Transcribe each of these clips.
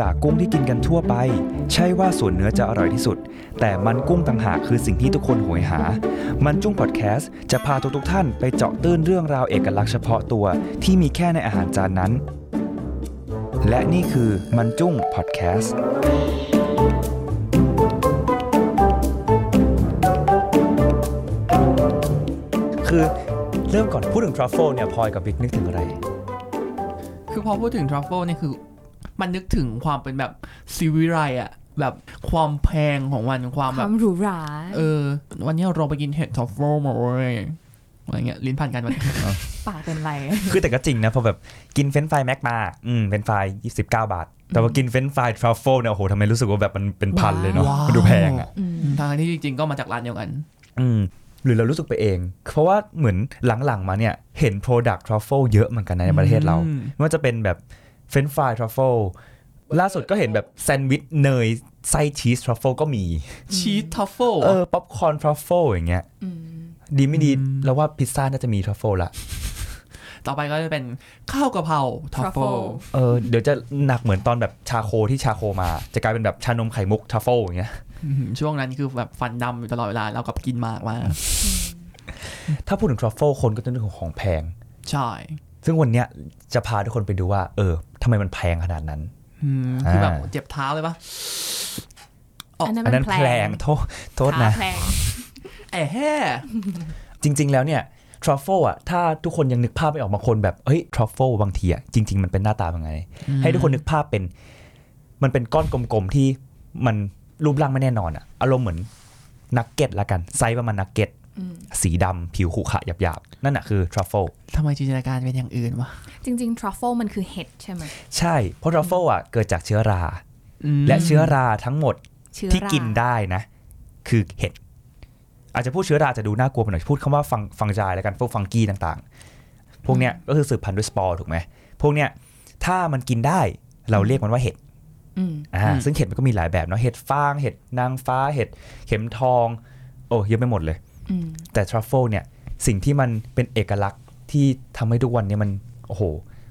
จากกุ้งที่กินกันทั่วไป ใช่ว่าส่วนเนื้อจะอร่อยที่สุด แต่มันกุ้งต่างหากคือสิ่งที่ทุกคนโหยหา มันกุ้งพอดแคสต์จะพาทุกๆท่านไปเจาะตื้นเรื่องราวเอกลักษณ์เฉพาะตัว ที่มีแค่ในอาหารจานนั้น และนี่คือมันกุ้งพอดแคสต์คือเริ่มก่อนพูดถึงทรัฟเฟิลเนี่ยพลอยกับบิ๊กนึกถึงอะไร คือพอพูดถึงทรัฟเฟิลนี่คือ มันนึกถึงความเป็นแบบศิวิไลซ์อะแบบความแพงของมันความแบบความหรูหรา เออ วันนี้เราไปกินเห็ดทรัฟเฟิลมาเว้ยอะไรเงี้ยลิ้นพันกันมัน ปากเป็นไร คือแต่ก็จริงนะพอแบบกินเฟรนช์ฟรายแม็กมาอืมเฟรนช์ฟราย29บาท แต่ว่ากินเฟรนช์ฟรายทรัฟเฟิลเนี่ยโอ้โหทำไมรู้สึกว่าแบบมันเป็นพันเลยเนาะว้าว มันดูแพงอะอืม ทั้งที่จริงๆก็มาจากร้านเดียวกัน อืมหรือเรารู้สึกไปเอง เพราะว่าเหมือนหลังๆมาเนี่ยเห็น Product Truffle เยอะเหมือนกันนะในประเทศเรา อืม ไม่ว่าจะเป็นแบบ เฟรนช์ฟรายทรัฟเฟิลล่าสุดก็เห็นแบบแซนด์วิชเนยไส้ชีสทรัฟเฟิลก็มีชีสทรัฟเฟิลเออป๊อปคอร์นทรัฟเฟิลอย่างเงี้ยอืมดีไม่ดีอืมเราว่าพิซซ่าน่าจะมีทรัฟเฟิลละต่อไปก็จะเป็นข้าวกะเพราทรัฟเฟิล Truffle เออเดี๋ยวจะหนักเหมือนตอนแบบ charcoal ที่ charcoal มา จะกลายเป็นแบบชานมไข่มุกทรัฟเฟิลอย่างเงี้ยช่วงนั้นคือแบบฟันดำอยู่ตลอดเวลาแล้วกับกินมากมากถ้าพูดถึงทรัฟเฟิลคนก็จะนึกถึงของแพง ใช่ ซึ่งวันเนี้ยจะพาทุกคนไปดูว่า เออทำไมมันแพงขนาดนั้น อืมคือแบบอ่าเจ็บเท้าเลยปะอ๋ออัอันนั้นอันมันั้นนแพแพลงงโทษโทษนะขาแพลงแอะแฮ่จริง ๆ แล้วเนี่ยทรัฟเฟิลอะถ้าทุกคนยังนึกภาพไม่ออกบางคนแบบเฮ้ยทรัฟเฟิลบางทีอะจริง ๆ มันเป็นหน้าตาเป็นไง ให้ทุกคนนึกภาพเป็น มันเป็นก้อนกลมๆที่มันรูปร่างไม่แน่นอนอะอารมณ์เหมือนนักเก็ตละกันไซส์ประมาณนักเก็ตอืม สีดำผิวขรุขระหยาบๆ นั่นอะคือทรัฟเฟิลทำไมจินตนาการเป็นอย่างอื่นวะ จริงๆทรัฟเฟิลมันคือเห็ดใช่ไหมใช่ เพราะทรัฟเฟิลอะเกิดจากเชื้อรามและเชื้อราทั้งหมดเชื้อที่รากินได้นะ คือเห็ดอาจจะพูดเชื้อราอาจจะดูน่ากลัวไปหน่อยพูดคำว่า fun fungi แล้วกันพวก fungi ต่างๆ พวกเนี้ยก็คือสืบพันธุ์ด้วยสปอร์ถูกไหมพวกเนี้ยถ้ามันกินได้เราเรียกมันว่าเห็ด อืม อ่าซึ่งเห็ดมันก็มีหลายแบบเนาะเห็ดฟางเห็ดนางฟ้าเห็ดเข็มทอง โอ้เยอะไปหมดเลยอืม แต่ทรัฟเฟิลเนี่ยสิ่งที่มันเป็นเอกลักษณ์ที่ทำให้ทุกวันนี้มันโอ้โห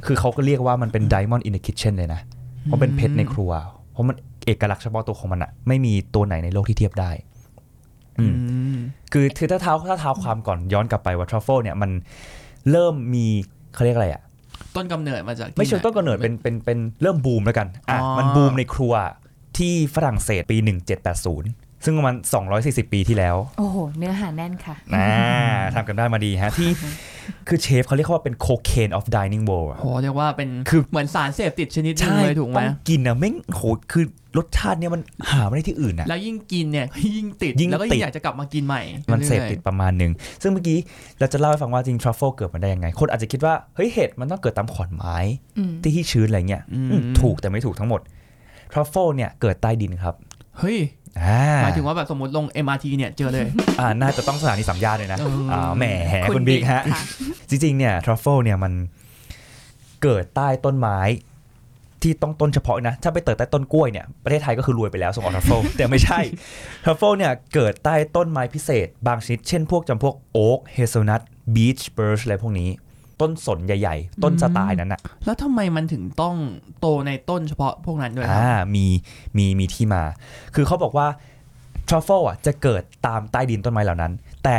คือเขาก็เรียกว่ามันเป็น diamond in the kitchen เลยนะ เพราะเป็นเพชรในครัว เพราะมันเอกลักษณ์เฉพาะตัวของมันอะไม่มีตัวไหนในโลกที่เทียบได้อือืมมคือคือถ้าเท้าถ้าเท้าความก่อนย้อนกลับไปว่าทรัฟเฟิลเนี่ยมันเริ่มมีเขาเรียกอะไรอะต้นกำเนิดมาจากที่ไม่เชิงหต้นกำเนิดเป็นเป็นเป็นเริ่มบูมแล้วกันอะอ๋อมันบูมในครัวที่ฝรั่งเศสปี 1780 ซึ่งประมาณ 240 ปีที่แล้ว โอ้โห เนื้อหาแน่นค่ะนะทำกันได้มาดีฮะ ที่คือเชฟเขาเรียกว่าเป็น cocaine of dining world อะโหเรียกว่าเป็นคือเหมือนสารเสพติดชนิดหนึงใช่เลยถูกไหมต้องกินอะแม่งโหคือรสชาติเนี่ยมันหาไม่ได้ที่อื่นอะแล้วยิ่งกินเนี่ยยิ่งติดยิ่งแล้วก็ติยิ่ดงอยากจะกลับมากินใหม่ มันเสพรื่อยๆติดประมาณหนึ่ง ซึ่งเมื่อกี้เราจะเล่าให้ฟังว่าจริงทรัฟเฟิลเกิดมาได้ยังไง คนอาจจะคิดว่าเฮ้ยเห็ดมันต้องเกิดตามขอนไม้อืมที่ที่ชื้นอะไรเงี้ยอืมอืมถูกแต่ไม่ถูกทั้งหมดทรัฟเฟิลเนี่ยเกิดใต้ดินครับเฮ้ยอ่า หมายถึงว่าแบบสมมติลง MRT เนี่ยเจอเลย อ่าน่าจะต้องสถานีสามย่านเลยนะเอออ่อ่าแหมคุณบิ๊กฮะค่ะจริง ๆ เนี่ยทรัฟเฟิลเนี่ยมันเกิดใต้ต้นไม้ที่ต้องต้นเฉพาะนะ ถ้าไปเกิดใต้ต้นกล้วยเนี่ยประเทศไทยก็คือรวยไปแล้วส่งออกทรัฟเฟิลแต่ไม่ใช่ทรัฟเฟิลเนี่ยเกิดใต้ต้นไม้พิเศษ บางชนิด เช่นพวกจำพวก oak hazelnut beech birch อะไรพวกนี้ ต้นสนใหญ่ ๆ ต้นสไตล์นั้นอะแล้วทำไมมันถึงต้องโตในต้นเฉพาะพวกนั้นด้วยครับอ่ามีมีมีที่มา คือเขาบอกว่าทรัฟเฟิลอะจะเกิดตามใต้ดินต้นไม้เหล่านั้น แต่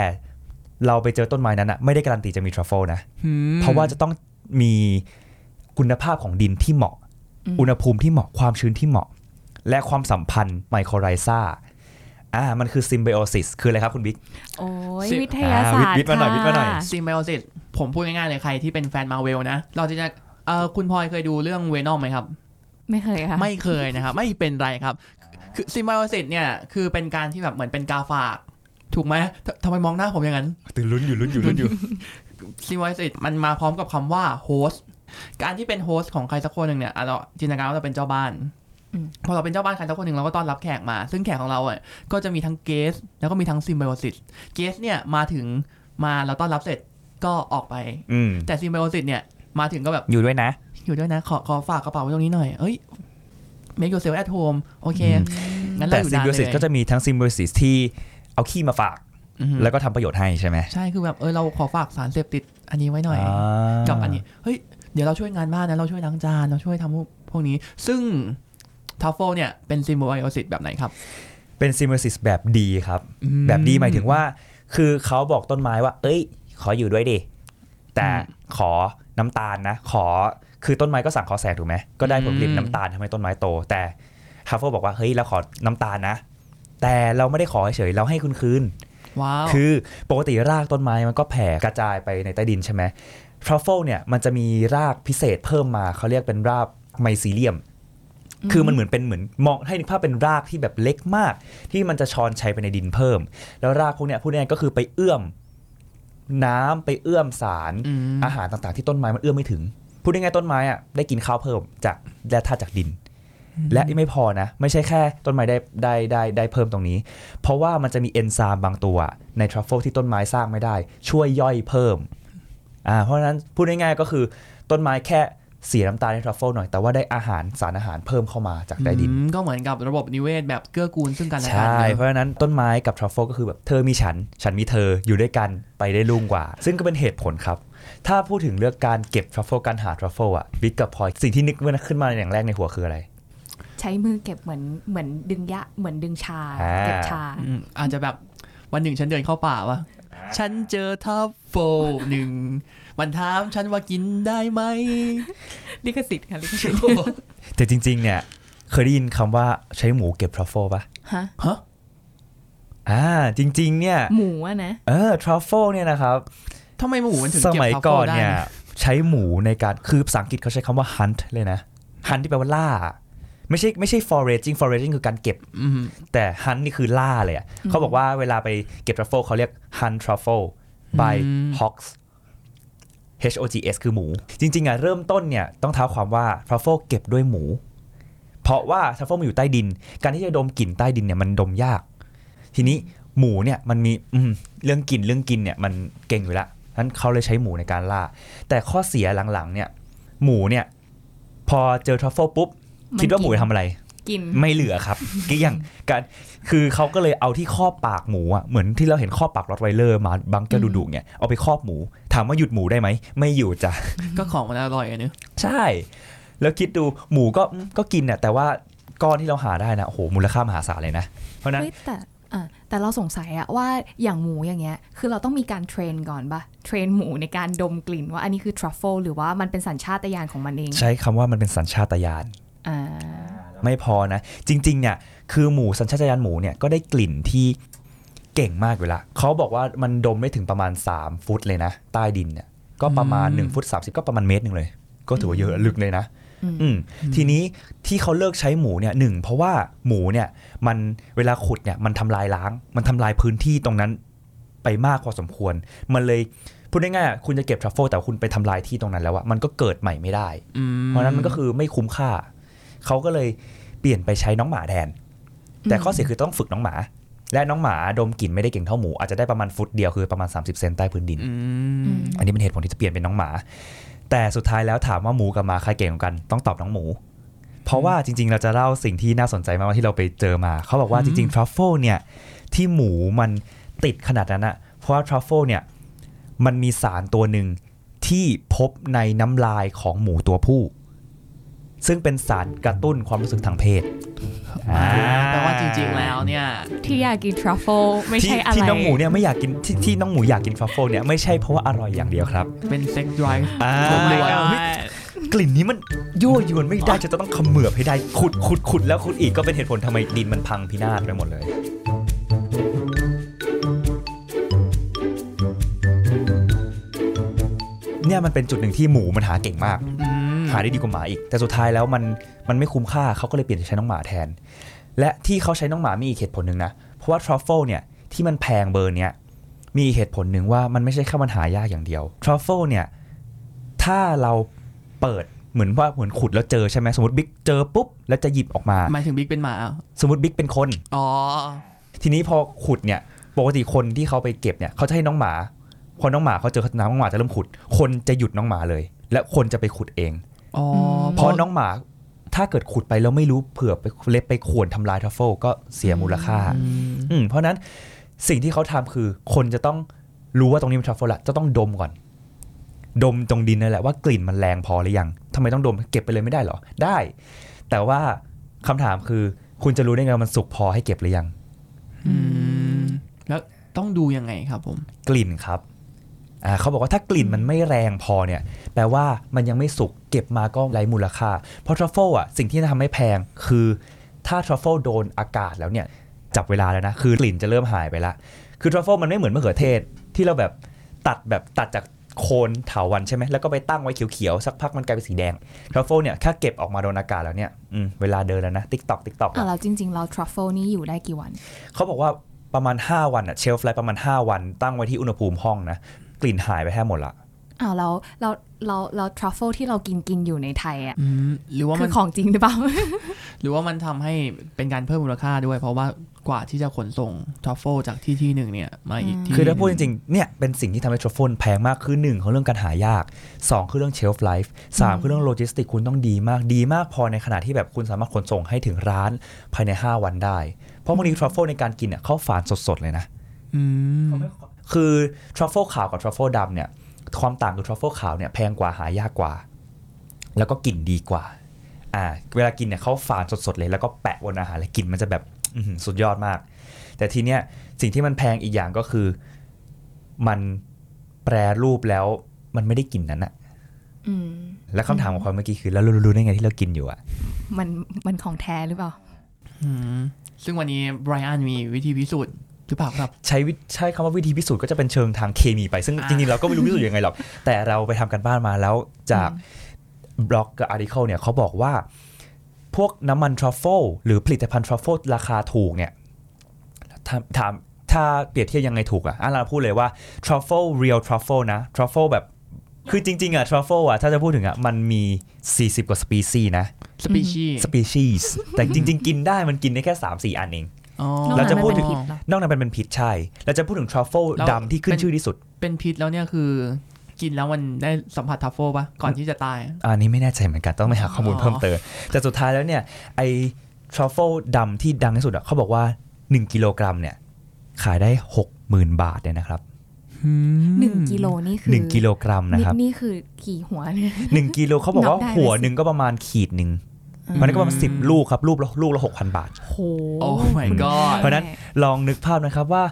เราไปเจอต้นไม้นั้นอะไม่ได้การันตีจะมีทรัฟเฟิลนะอืมเพราะว่าจะต้องมีคุณภาพของดินที่เหมาะอืมอุณหภูมิที่เหมาะความชื้นที่เหมาะ และความสัมพันธ์ mycorrhiza อ่ามันคือ symbiosis คืออะไรครับคุณบิ๊ก โอ้ยสิบ วิทยาศาสตร์อ่าวิทย์มาหน่อยวิทย์มาหน่อย ค่ะ symbiosis ผมพูดง่ายๆเลยใครที่เป็นแฟนมาเวลนะ เราจะเอ่อคุณพลอยเคยดูเรื่อง Venom ไหมครับ ไม่เคยค่ะ ไม่เคยนะครับ ไม่เป็นไรครับ คือ symbiosis เนี่ย คือเป็นการที่แบบเหมือนเป็นกาฝาก ถูกไหมททำไมมองหน้าผมอย่างนั้นตื่นลุ้นอยู่ลุ้นอยู่ลุ้นอยู่ symbiosis มันมาพร้อมกับคำว่า host การที่เป็น host ของใครสักคนหนึ่งเนี่ยอะเราจินตนาการว่าเราเป็นเจ้าบ้านอืม พอเราเป็นเจ้าบ้านใครสักคนหนึ่งเราก็ต้อนรับแขกมา ซึ่งแขกของเราอะก็จะมีทั้ง guest แล้วก็มีทั้ง symbiosis guest เนี่ยมาถึงมาเราต้อนรับเสร็จก็ออกไปอืมแต่ symbiosis เนี่ยมาถึงก็แบบอยู่ด้วยนะ อยู่ด้วยนะ ขอขอฝากกระเป๋าไว้ตรงนี้หน่อย เอ้ย make yourself at home โอเคอืมงั้นเราอยู่ซิมนานไบเลโอซิสยแต่ symbiosis ก็จะมีทั้ง symbiosis ที่เอาขี้มาฝากอือฮึแล้วก็ทำประโยชน์ให้ใช่ไหมใช่คือแบบเออเราขอฝากสารเสพติดอันนี้ไว้หน่อยอ่ากับอันนี้เฮ้ยเดี๋ยวเราช่วยงานบ้านนะเราช่วยล้างจานเราช่วยทำพวกพวกนี้ ซึ่ง ทรัฟเฟิลเนี่ยเป็น symbiosis แบบไหนครับ เป็น symbiosis แบบดีครับ แบบดีหมายถึงว่า คือเขาบอกต้นไม้ว่า เอ้ย ขออยู่ด้วยดิ แต่ขอน้ำตาลนะ ขอ คือต้นไม้ก็สังเคราะห์แสงถูกไหม ก็ได้ผลผลิตอืมน้ำตาลทำให้ต้นไม้โต แต่ทรัฟเฟิลบอกว่า เฮ้ย เราขอน้ำตาลนะ แต่เราไม่ได้ขอเฉยๆเราให้คุณคืนว้าวคือปกติรากต้นไม้มันก็แผ่กระจายไปในใต้ดินใช่ไหมทรัฟเฟิลเนี่ยมันจะมีรากพิเศษเพิ่มมาเขาเรียกเป็นราก mycelium คือมันเหมือนเป็นเหมือนมองให้นึกภาพเป็นรากที่แบบเล็กมาก ที่มันจะชอนไชไปในดินเพิ่ม แล้วรากพวกเนี้ยพูดง่ายๆก็คือไปเอื้อมน้ำไปเอื้อมสารอืมอาหารต่างๆ ที่ต้นไม้มันเอื้อมไม่ถึง พูดง่ายๆต้นไม้อะได้กินข้าวเพิ่มจากแร่ธาตุจากดิน และไม่พอนะ ไม่ใช่แค่ต้นไม้ได้ได้ได้ได้เพิ่มตรงนี้ เพราะว่ามันจะมีเอนไซม์บางตัวในทรัฟเฟิลที่ต้นไม้สร้างไม่ได้ ช่วยย่อยเพิ่มอ่าเพราะฉะนั้นพูดง่ายๆก็คือต้นไม้แค่ เสียน้ำตาลในทรัฟเฟิลหน่อย แต่ว่าได้อาหารสารอาหารเพิ่มเข้ามาจากใต้ดินอืมก็เหมือนกับระบบนิเวศแบบเกื้อกูลซึ่งกันและกันใช่เนอะเพราะฉะนั้นต้นไม้กับทรัฟเฟิลก็คือแบบเธอมีฉัน ฉันมีเธออยู่ด้วยกันไปได้รุ่งกว่า ซึ่งก็เป็นเหตุผลครับ ถ้าพูดถึงเรื่องการเก็บทรัฟเฟิลการหาทรัฟเฟิลอะบิ๊กกับพลอยสิ่งที่นึกขึ้นมาอย่างแรกในหัวคืออะไรใช้มือเก็บเหมือนเหมือนดึงยะเหมือนดึงชาอ่าเก็บชาอืมอาจจะแบบวันหนึ่งฉันเดินเข้าป่าวะ ฉันเจอทรัฟเฟิลหนึ่งมันถามฉันว่ากินได้ไหมลิขสิทธิ์ค่ะลิขสิทธิ์แต่จริง ๆ เนี่ย เคยได้ยินคำว่าใช้หมูเก็บทรัฟเฟิลปะฮะฮะอ่าจริง ๆ เนี่ย หมูอะนะ เออทรัฟเฟิลเนี่ยนะครับทำไมหมูมันถึงเก็บทรัฟเฟิลได้สมัยก่อนเนี่ยนะใช้หมูในการคือภาษาอังกฤษเขาใช้คำว่า hunt เลยนะ hunt ที่แปลว่าล่า ไม่ใช่ไม่ใช่ foraging foraging คือการเก็บอืมแต่ hunt นี่คือล่าเลยอะอืมเขาบอกว่าเวลาไปเก็บทรัฟเฟิลเขาเรียก hunt truffle by อืม hogs H O G S คือหมู จริง ๆอะเริ่มต้นเนี่ยต้องเท้าความว่าทรัฟเฟิลเก็บด้วยหมู เพราะว่าทรัฟเฟิลมันอยู่ใต้ดิน การที่จะดมกลิ่นใต้ดินเนี่ยมันดมยาก ทีนี้หมูเนี่ยมันมีอืมเรื่องกลิ่นเรื่องกินเนี่ยมันเก่งอยู่แล้วนั้นเขาเลยใช้หมูในการล่า แต่ข้อเสียหลังๆเนี่ยหมูเนี่ยพอเจอทรัฟเฟิลปุ๊บมัน คิดว่าหมูกินจะทำอะไร กินไม่เหลือครับเกลี้ยงการคือเขาก็เลยเอาที่ครอบปากหมูอะเหมือนที่เราเห็นครอบปากรอตไวเลอร์หมาบางแก้วดุๆเนี่ยเอาไปครอบหมู ถามว่าหยุดหมูได้ไหมไม่อยู่จ้ะก็ของมันอร่อยอะเนอะใช่ แล้วคิดดูหมูก็อืมก็กินน่ะแต่ว่าก้อนที่เราหาได้นะโอ้โหมูลค่ามหาศาลเลยนะ เพราะฉะนั้นเฮ้ยแต่อะแต่เราสงสัยอะว่าอย่างหมูอย่างเงี้ย คือเราต้องมีการเทรนก่อนปะเทรนหมูในการดมกลิ่นว่าอันนี้คือทรัฟเฟิลหรือว่ามันเป็นสัญชาตญาณของมันเอง ใช้คำว่ามันเป็นสัญชาตญาณอ่า ไม่พอนะ จริงๆเนี่ยคือหมูสัญชาตญาณหมูเนี่ยก็ได้กลิ่นที่เก่งมากอยู่ละเขาบอกว่ามันดมได้ถึงประมาณ 3 ฟุตเลยนะ ใต้ดินเนี่ยก็ประมาณ1ฟุต30 ก็ประมาณเมตรหนึ่งเลย ก็ถือว่าเยอะลึกเลยนะอืมอืมทีนี้ที่เขาเลิกใช้หมูเนี่ยหนึ่งเพราะว่าหมูเนี่ยมันเวลาขุดเนี่ยมันทำลายล้าง มันทำลายพื้นที่ตรงนั้นไปมากพอสมควร มันเลยพูดง่ายๆอะคุณจะเก็บทรัฟเฟิลแต่คุณไปทำลายที่ตรงนั้นแล้วอะมันก็เกิดใหม่ไม่ได้อืมเพราะฉะนั้นมันก็คือไม่คุ้มค่า เขาก็เลยเปลี่ยนไปใช้น้องหมาแทน แต่ข้อเสียคือต้องฝึกน้องหมา และน้องหมาดมกลิ่นไม่ได้เก่งเท่าหมูอาจจะได้ประมาณฟุตเดียวคือประมาณ 30 เซนใต้พื้นดินอือืมมอันนี้เป็นเหตุผลที่จะเปลี่ยนเป็นน้องหมา แต่สุดท้ายแล้วถามว่าหมูกับหมาใครเก่งกว่ากัน ต้องตอบน้องหมู เพราะว่าจริง ๆ เราจะเล่าสิ่งที่น่าสนใจมากๆที่เราไปเจอมา เขาบอกว่าจริงๆทรัฟเฟิลเนี่ยที่หมูมันติดขนาดนั้นอะเพราะว่าทรัฟเฟิลเนี่ยมันมีสารตัวหนึ่งที่พบในน้ำลายของหมูตัวผู้ ซึ่งเป็นสารกระตุ้นความรู้สึกทางเพศอ่าแปลว่าจริงๆแล้วเนี่ยที่อยากกินทรัฟเฟิลไม่ที่ใช่อะไรที่น้องหมูเนี่ยไม่อยากกินที่ที่น้องหมูอยากกินทรัฟเฟิลเนี่ยไม่ใช่เพราะว่าอร่อยอย่างเดียวครับ เป็นเซ็กซ์ไดรฟ์อ่าโอ้ my เฮ้ย god กลิ่นนี้มันยั่วยวนไม่ได้จะต้องเขมือบให้ได้ขุดขุดขุดแล้วขุดอีกก็เป็นเหตุผลทำไมดินมันพังพินาศไปหมดเลยเนี่ยมันเป็นจุดหนึ่งที่หมูมันหาเก่งมากอืม หาได้ดีกว่าหมาอีก แต่สุดท้ายแล้วมันมันไม่คุ้มค่าเขาก็เลยเปลี่ยนไปใช้น้องหมาแทน และที่เขาใช้น้องหมามีอีกเหตุผลหนึ่งนะ เพราะว่าทรัฟเฟิลเนี่ยที่มันแพงเบอร์เนี้ยมีอีกเหตุผลหนึ่งว่ามันไม่ใช่แค่มันหายากอย่างเดียวทรัฟเฟิลเนี่ยถ้าเราเปิดเหมือนว่าเหมือนขุดแล้วเจอใช่ไหมสมมติบิ๊กเจอปุ๊บแล้วจะหยิบออกมาหมายถึงบิ๊กเป็นหมาเหรอสมมติบิ๊กเป็นคนอ๋อทีนี้พอขุดเนี่ยปกติคนที่เขาไปเก็บเนี่ยเขาจะให้น้องหมาพอน้องหมาเขาเจอน้องหมาจะเริ่มขุด คนจะหยุดน้องหมาเลย และคนจะไปขุดเอง อ๋อเพราะน้องหมาถ้าเกิดขุดไปแล้วไม่รู้เผื่อไปเล็บไปข่วนทำลายทรัฟเฟิลก็เสียมูลค่าอืมอืมเพราะฉะนั้นสิ่งที่เขาทำคือคนจะต้องรู้ว่าตรงนี้เป็นทรัฟเฟิลละจะต้องดมก่อน ดมตรงดินนั่นแหละว่ากลิ่นมันแรงพอหรือยังทำไมต้องดมเก็บไปเลยไม่ได้เหรอ ได้ แต่ว่าคำถามคือ คุณจะรู้ได้ไงว่ามันสุกพอให้เก็บหรือยังอืมแล้วต้องดูยังไงครับผม กลิ่นครับอ่า เขาบอกว่าถ้ากลิ่นมันไม่แรงพอเนี่ยแปลว่ามันยังไม่สุกเก็บมาก็ไร้มูลค่า เพราะทรัฟเฟิลอะสิ่งที่ทำให้แพงคือถ้าทรัฟเฟิลโดนอากาศแล้วเนี่ยจับเวลาแล้วนะ คือกลิ่นจะเริ่มหายไปละคือทรัฟเฟิลมันไม่เหมือนมะเขือเทศที่เราแบบตัดแบบตัดจากโคนเถาวัลย์ใช่ไหมแล้วก็ไปตั้งไว้เขียวๆ สักพักมันกลายเป็นสีแดงทรัฟเฟิลเนี่ยแค่เก็บออกมาโดนอากาศแล้วเนี่ยอืมเวลาเดินแล้วนะ tick tock tick tock อะแล้วจริงๆเราทรัฟเฟิลนี่อยู่ได้กี่วัน เขาบอกว่าประมาณ 5 วันอะ shelf life ประมาณ 5 วันตั้งไว้ที่อุณหภูมิห้องนะ กลิ่นหายไปแทบหมดละอ้าวแล้วเราเราเราทรัฟเฟิลที่เรากินกินอยู่ในไทยอะอืมหรือว่าคืมันของจริงหรือเปล่า หรือว่ามันทำให้เป็นการเพิ่มมูลค่าด้วย เพราะว่ากว่าที่จะขนส่งทรัฟเฟิลจากที่ที่หนึ่งเนี่ยมาอีกที่คือถ้าพูดจริงๆเนี่ยเป็นสิ่งที่ทำให้ทรัฟเฟิลแพงมากคือหนึ่งของเรื่องการหายาก 2 คือเรื่อง shelf life สามคือเรื่องโลจิสติกคุณต้องดีมากดีมากพอในขณะที่แบบคุณสามารถขนส่งให้ถึงร้านภายใน 5 วันได้ เพราะบางทีทรัฟเฟิลในการกินเนี่ยเขาฝานสดๆเลยนะอืม คือทรัฟเฟิลขาวกับทรัฟเฟิลดำเนี่ยความต่างคือทรัฟเฟิลขาวเนี่ยแพงกว่าหายากกว่า แล้วก็กลิ่นดีกว่าอ่าเวลากินเนี่ยเขาฝานสดๆเลย แล้วก็แปะบนอาหารเลยกลิ่นมันจะแบบอื้อหือสุดยอดมาก แต่ทีเนี้ยสิ่งที่มันแพงอีกอย่างก็คือ มันแปรรูปแล้วมันไม่ได้กลิ่นนั้นอะอืมแล้วคำถามของความเมื่อกี้คือแล้วเรารู้ได้ไงที่เรากินอยู่อะมันมันของแท้หรือเปล่าอืมซึ่งวันนี้ไบรอันมีวิธีพิสูจน์ หรือเปล่าครับ ใช้วิใช้คำว่าวิธีพิสูจน์ก็จะเป็นเชิงทางเคมีไป ซึ่งอ่าจริงๆเราก็ไม่รู้พิสูจน์ยังไงหรอก แต่เราไปทำการบ้านมาแล้วจากบล็อกกับ article เนี่ยเขาบอกว่า พวกน้ำมันทรัฟเฟิลหรือผลิตภัณฑ์ทรัฟเฟิลราคาถูกเนี่ยถามถามถ้าเปรียบเทียบยังไงถูกอะอะเราพูดเลยว่าทรัฟเฟิลเรียลทรัฟเฟิลนะทรัฟเฟิลแบบคือจริง ๆอะทรัฟเฟิลอะถ้าจะพูดถึงอะมันมี 40 กว่าสปีซีนะสปีชีสปีชีส์แต่จริง ๆ กินได้มันกินได้แค่ 3-4 อันเองอ๋อนอก เรานั้นจะมันพูดเป็นถึงพิษเหรอนอกนั้นมันเป็นพิษใช่เราจะพูดถึงทรัฟเฟิลแล้วดำที่ขึ้เป็นนชื่อที่สุด เป็นพิษแล้วเนี่ยคือกินแล้วมันได้สัมผัสทรัฟเฟิลปะก่อนที่จะตาย อันนี้ไม่แน่ใจเหมือนกันต้องไปหาข้อมูลอ๋อเพิ่มเติม แต่สุดท้ายแล้วเนี่ยไอ้ทรัฟเฟิลดำที่ดังที่สุดอะเขาบอกว่า 1 กิโลกรัมเนี่ย ขายได้ 60,000 บาทเนี่ยนะครับหนึ่งกิโลนี่คือ1กิโลกรัมนะครับนี่คือกี่หัวเนี่ย1กิโลเขาบอกว่านับได้ไหมหัวหนึ่งก็ประมาณขีดหนึ่ง มันก็ประมาณสิบลูกครับลูกละลูกละ6,000บาท โห oh my god เพราะฉะนั้นลองนึกภาพนะครับว่า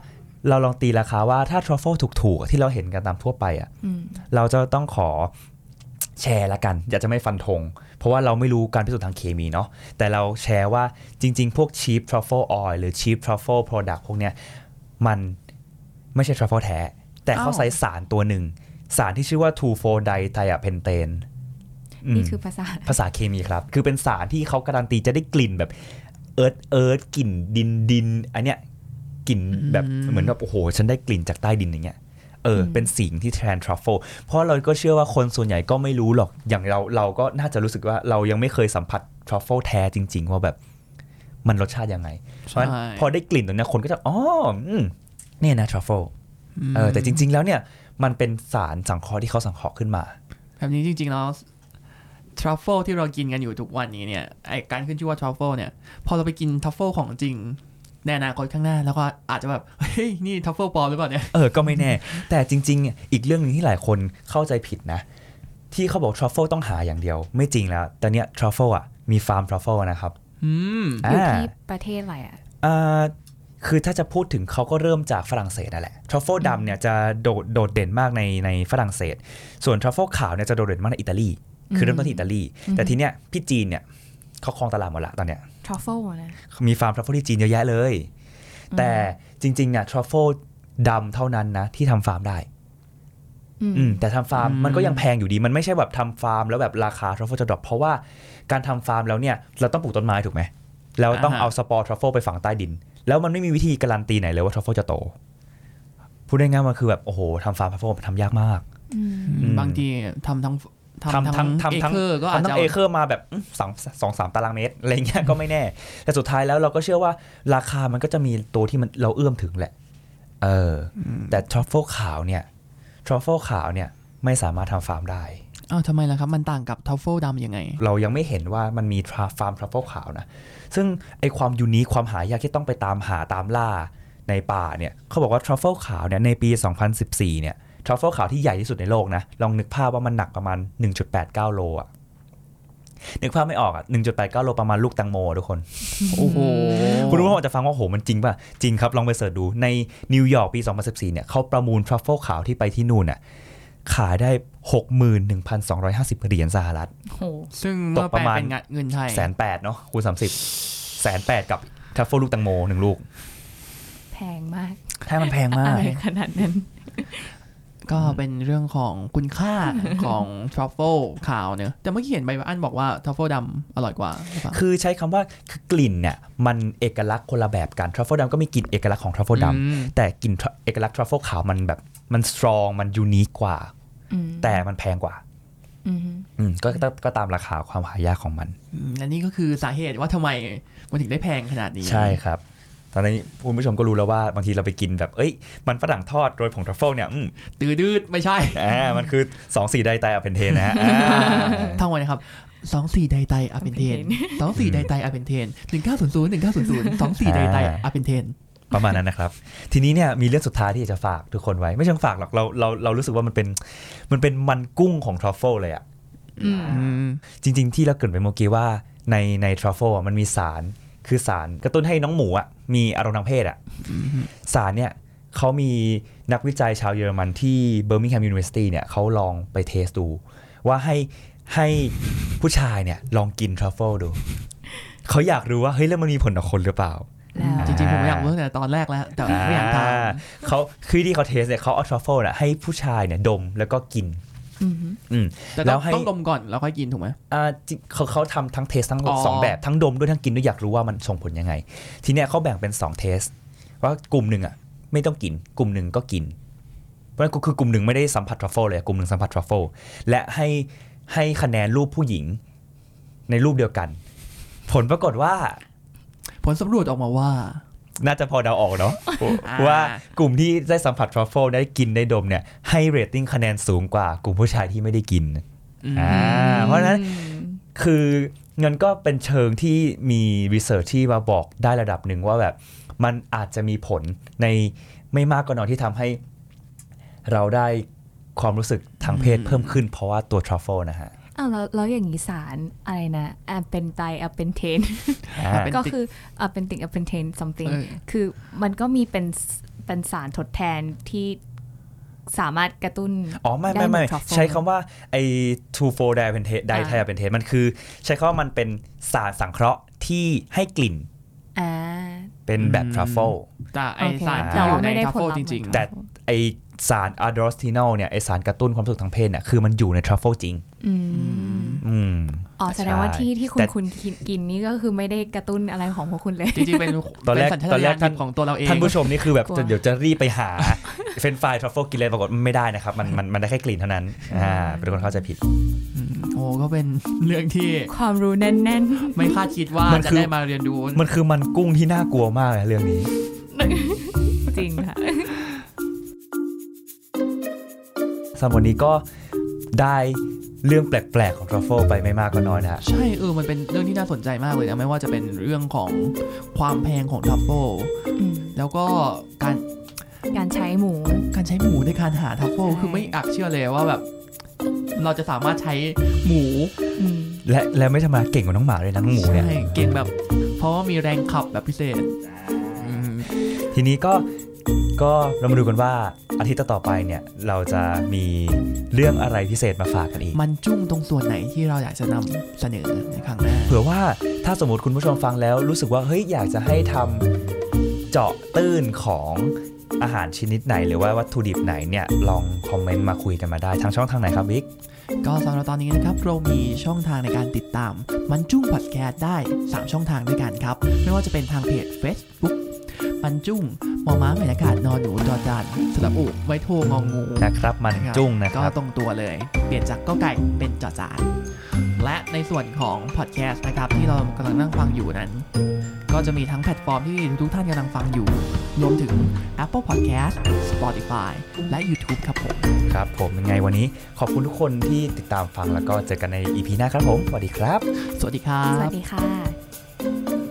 เราลองตีราคาว่าถ้าทรัฟเฟิลถูกๆ ที่เราเห็นกันตามทั่วไปอะอืมเราจะต้องขอแชร์ละกัน อยากจะไม่ฟันธงเพราะว่าเราไม่รู้การพิสูจน์ทางเคมีเนาะแต่เราแชร์ว่าจริง ๆ พวก cheap truffle oil หรือ cheap truffle product พวกเนี้ยมันไม่ใช่ truffle แท้ แต่เขาอ้าว ใส่สารตัวหนึ่ง สารที่ชื่อว่า 2,4 นี่คือภาษาภาษาเคมีครับ คือเป็นสารที่เขาการันตีจะได้กลิ่นแบบเอิร์ธเอิร์ธกลิ่นดินดินอันเนี้ยกลิ่นแบบอืมเหมือนแบบโอ้โห ฉันได้กลิ่นจากใต้ดินอย่างเงี้ยเอออืมเป็นสิ่งที่แทนทรัฟเฟิลเพราะเราก็เชื่อว่าคนส่วนใหญ่ก็ไม่รู้หรอกอย่างเราเราก็น่าจะรู้สึกว่าเรายังไม่เคยสัมผัสทรัฟเฟิลแท้จริง ๆ ว่าแบบมันรสชาติยังไง เพราะฉะนั้นใช่พอได้กลิ่นตรงเนี้ยคนก็จะอ๋ออืมเนี่ยนะทรัฟเฟิลเออแต่จริง ๆ แล้วเนี่ยมันเป็นสารสังเคราะห์ที่เขาสังเคราะห์ขึ้นมา แบบนี้จริง ๆ แล้ว ทรัฟเฟิลที่เรากินกันอยู่ทุกวันนี้เนี่ยไอการขึ้นชื่อว่าทรัฟเฟิลเนี่ยพอเราไปกินทรัฟเฟิลของจริงในอนาคตข้างหน้าแล้วก็อาจจะแบบเฮ้ยนี่ทรัฟเฟิลปลอมหรือเปล่าเนี่ยเออก็ไม่แน่ แต่จริง ๆ อีกเรื่องหนึงที่หลายคนเข้าใจผิดนะ ที่เขาบอกทรัฟเฟิลต้องหาอย่างเดียว ไม่จริงแล้วแต่เนี้ยทรัฟเฟิลอะมีฟาร์มทรัฟเฟิลนะครับอืมอยู่อ่าที่ประเทศอะไรอะอ่าคือถ้าจะพูดถึงเขาก็เริ่มจากฝรั่งเศสนั่นแหละทรัฟเฟิลดำเนี่ยจะโดดโดดเด่นมากในในฝรั่งเศส ส่วนทรัฟเฟิลขาวเนี่ยจะโดดเด่นมากในอิตาลี คือเริ่มต้นที่อิตาลีอืมแต่ทีเนี้ยพี่จีนเนี่ยเขาครองตลาดหมดละตอนเนี้ยทรัฟเฟิลนะมีฟาร์มทรัฟเฟิลที่จีนเยอะแยะเลย แต่จริงๆเนี่ยทรัฟเฟิลดำเท่านั้นนะ ที่ทำฟาร์มได้อืมอืมแต่ทำฟาร์มอืมมันก็ยังแพงอยู่ดี มันไม่ใช่แบบทำฟาร์มแล้วแบบราคาทรัฟเฟิลจะ drop เพราะว่าการทำฟาร์มแล้วเนี่ย เราต้องปลูกต้นไม้ถูกไหมแล้วต้องเอาสปอร์ทรัฟเฟิลไปฝังใต้ดิน แล้วมันไม่มีวิธีการันตีไหนเลยว่าทรัฟเฟิลจะโตพูดได้ง่ายๆมันคือแบบโอ้โหทำฟาร์มทรัฟเฟิลมันทำยากมากอืมอืมบางทีทำทั้ง ทำทำทั้ทั้งงทำเอทั้งเคอร์ก็อาจทำทั้จะงเอเคอร์มาแบบอื้อสองสองสามตารางเมตรอะไรเงี้ยก็ไม่แน่ แต่สุดท้ายแล้วเราก็เชื่อว่าราคามันก็จะมีตัวที่มันเราเอื้อมถึงแหละเอออ แต่ทรัฟเฟิลขาวเนี่ยทรัฟเฟิลขาวเนี่ยไม่สามารถทำฟาร์มได้อ้าวทำไมล่ะครับ มันต่างกับทรัฟเฟิลดำยังไง เรายังไม่เห็นว่ามันมีทำฟาร์มทรัฟเฟิลขาวนะ ซึ่งไอความ unique ความหายากที่ต้องไปตามหาตามล่าในป่าเนี่ยเขาบอกว่าทรัฟเฟิลขาวเนี่ยในปี 2014 เนี่ย ทรัฟเฟิลขาวที่ใหญ่ที่สุดในโลกนะ ลองนึกภาพว่ามันหนักประมาณ 1.89 โลอะนึกภาพไม่ออกอะ 1.89 โลประมาณลูกแตังโมอะทุกคน โอ้โห คุณรู้ว่าจะฟังว่าโหมันจริงป่ะ จริงครับ ลองไป search ดู ในนิวยอร์กปี 2014 เนี่ยเขาประมูลทรัฟเฟิลขาวที่ไปที่นู่นน่ะ ขายได้ 61,250 เหรียญสหรัฐโหซึ่งเมื่อตกแปปลระมาณเป็นเงินไทยแสนแปดเนาะคูณสามสิบแสนแปดกับทรัฟเฟิลลูกแตังโมหนึ่งลูก แพงมากใช่มันแพงมาอะกไรขนาดนั้น ก็เป็นเรื่องของคุณค่าของทรัฟเฟิลขาวเนอะแต่เมื่อกี้เห็นไบรอันบอกว่าทรัฟเฟิลดำอร่อยกว่าหรือเปล่าคือใช้คำว่าคือกลิ่นเนี่ยมันเอกลักษณ์คนละแบบกันทรัฟเฟิลดำก็มีกลิ่นเอกลักษณ์ของทรัฟเฟิลดอืมำแต่กลิ่นเอกลักษณ์ทรัฟเฟิลขาวมันแบบมัน strong มัน unique กว่าอืมแต่มันแพงกว่าอืมอืมก็ก็ก็ตามราคาความหายากของมันอืมและนี่ก็คือสาเหตุว่าทำไมมันถึงได้แพงขนาดนี้ ใช่ครับต อนนี้คุณผู้ชมก็รู้แล้วว่าบางทีเราไปกินแบบเอ้ยมันฝรั่งทอดโรยผงทรัฟเฟิลเนี่ยอืมตืดดืดไม่ใช่อ่ามันคือ2 4 dithiapentane นะฮะอ่าทั้งหมดนะครับสองสี่ dithiapentane สองสี่ dithiapentane หนึ่งเก้าศูนย์ศูนย์หนึ่งเก้าศูนย์ศูนย์สองสี่ dithiapentaneประมาณนั้นนะครับ ทีนี้เนี่ยมีเรื่องสุดท้ายที่อยากจะฝากทุกคนไว้ ไม่เชิงฝากหรอกเราเราเรารู้สึกว่ามันเป็นมันเป็นมันกุ้งของทรัฟเฟิลเลยอะอืมอืมจริง ๆ ที่เราเกริ่นไปเมื่อกี้ว่าในในทรัฟเฟิลมันมีสาร คือสารกระตุ้นให้น้องหมูอะมีอารมณ์ทางเพศอะสารเนี่ยเขามีนักวิจัยชาวเยอรมันที่ Birmingham University เนี่ยเขาลองไป test ดู ว่าให้ให้ผู้ชายเนี่ยลองกินทรัฟเฟิลดู เขาอยากรู้ว่าเฮ้ยแล้วมันมีผลต่อคนหรือเปล่าแล้วจริงๆ ผมอยากรู้ตั้งแต่ตอนแรกแล้ว แต่ไม่อยากทอ่เขาคือที่เขา test เนี่ยเขาเอาทรัฟเฟิลน่ะให้ผู้ชายเนี่ยดมแล้วก็กินอืมอืมำ แต่แล้ต้อวงให้ต้องดมก่อนแล้วค่อยกินถูกไหมอ่าจริงเขาเขาทำทั้ง test ทั้งอ๋อสองแบบทั้งดมด้วยทั้งกินด้วยอยากรู้ว่ามันส่งผลยังไง ทีเนี้ยเขาแบ่งเป็น2 test ว่ากลุ่มหนึ่งอะไม่ต้องกิน กลุ่มหนึ่งก็กิน เพราะฉะนั้นก็คือกลุ่มหนึ่งไม่ได้สัมผัสทรัฟเฟิลเลยกลุ่มหนึ่งสัมผัสทรัฟเฟิลและให้ให้คะแนนรูปผู้หญิงในรูปเดียวกัน ผลปรากฏว่า ผลสำรวจออกมาว่า น่าจะพอเดาออกเนาะอ่าว่ากลุ่มที่ได้สัมผัสทรัฟเฟิลได้กินได้ดมเนี่ยให้เรตติ้งคะแนนสูงกว่ากลุ่มผู้ชายที่ไม่ได้กินอืมอ่าเพราะฉะนั้นอืมคือเงินก็เป็นเชิงที่มี research ที่มาบอกได้ระดับหนึ่งว่าแบบมันอาจจะมีผลในไม่มากก็น้อยที่ทำให้เราได้ความรู้สึกทางเพศอืมเพิ่มขึ้นเพราะว่าตัวทรัฟเฟิลนะฮะ อ้าวแล้วแล้วอย่างนี้สารอะไรนะแอปเป็นไตแอปเป็นเทนอ่าเป็นก็คืออะเป็นติ่งแอปเป็นเทน something เออคือมันก็มีเป็นเป็นสารทดแทนที่สามารถกระตุ้น อ๋อ ไม่ได้ไม่เหมืไม่อน truffle ใช้คำว่าไอ้ two four d i p e n t a t e ไดไทอ่าเปนเทมันคือ ใช้คำว่ามันเป็นสารสังเคราะห์ที่ให้กลิ่นอ่าเป็นแบบอืมทรัฟเฟิลแต่ไอโอเคสารแต่ที่อว่ายู่ในไม่ได้ทัฟผลเฟิลลัพธ์จริงเหมือนแต่ไอ สาร androstenol เนี่ยไอสารกระตุ้นความรู้สึกทางเพศเนี่ยคือมันอยู่ในทรัฟเฟิลจริงอืมอืมอ๋อแสดงว่าใช่ที่ที่คุแต่ณคุณกินกินนี่ก็คือไม่ได้กระตุ้นอะไรของพวกคุณเลยๆจริงๆ เป็นตอนแรกเป็สัญชาตอนแรตญากณท่านของตัวเราเอง ท่านผู้ชมนี่คือแบบกลัวจะเดี๋ยวจะรีบไปหาเฟรนช์ฟรายทรัฟเฟิลกินเลยปรากฏไม่ได้นะครับ มันมันมันได้แค่กลิ่นเท่านั้นอ่าเป็นคนเข้าใจผิดอืมโอ้ก็เป็นเรื่องที่ความรู้แน่นไม่คาดคิดว่ามันจะคือได้มาเรียนรู้มันคือมันกุ้งที่น่ากลัวมากเลยเรื่องนี้ สำหรับวันนี้ก็ได้เรื่องแปลกๆของทรัฟเฟิลไปไม่มากก็น้อยนะฮะ ใช่เออมันเป็นเรื่องที่น่าสนใจมากเลยนะไม่ว่าจะเป็นเรื่องของความแพงของทรัฟเฟิลอืมแล้วก็การการใช้หมู การใช้หมูในการหาทรัฟเฟิลใช่ คือไม่อยากเชื่อเลยว่าแบบ เราจะสามารถใช้หมูอืมและและไม่ธรรมดาเก่งกว่าน้องหมาเลยนะน้องหมูเนี่ย ใช่เก่งแบบ เพราะว่ามีแรงขับแบบพิเศษอืมทีนี้ก็ ก็เรามาดูกันว่าอาทิตย์ต่อๆไปเนี่ยเราจะมีเรื่องอะไรพิเศษมาฝากกันอีก มันจุ้งตรงส่วนไหนที่เราอยากจะนำเสนอในครั้งหน้า เผื่อว่าถ้าสมมติคุณผู้ชมฟังแล้วรู้สึกว่าเฮ้ยอยากจะให้ทำเจาะตื้นของอาหารชนิดไหน หรือว่าวัตถุดิบไหนเนี่ยลองคอมเมนต์มาคุยกันมาได้ทางช่องทางไหนครับบิ๊ก ก็สำหรับตอนนี้นะครับ เรามีช่องทางในการติดตาม มันจุ้งพอดแคสต์ได้ 3 ช่องทางด้วยกันครับ ไม่ว่าจะเป็นทางเพจ Facebook มันจุ้ง มอม้าไม้หันอากาศนอนหนูจอจานสระอุไม้โทงองูนะครับมันจุ้งนะครับก็ตรงตัวเลย เปลี่ยนจากกอไก่เป็นจอจาน และในส่วนของพอดแคสต์นะครับที่เรากำลังนั่งฟังอยู่นั้น ก็จะมีทั้งแพลตฟอร์มที่ทุกท่านกำลังฟังอยู่ รวมถึง Apple Podcast Spotify และ YouTube ครับผม ครับ ผมยังไงวันนี้ขอบคุณทุกคนที่ติดตามฟังแล้วก็เจอกันใน EP หน้าครับผมสวัสดีครับ สวัสดีครัสวับ สดีค่ะ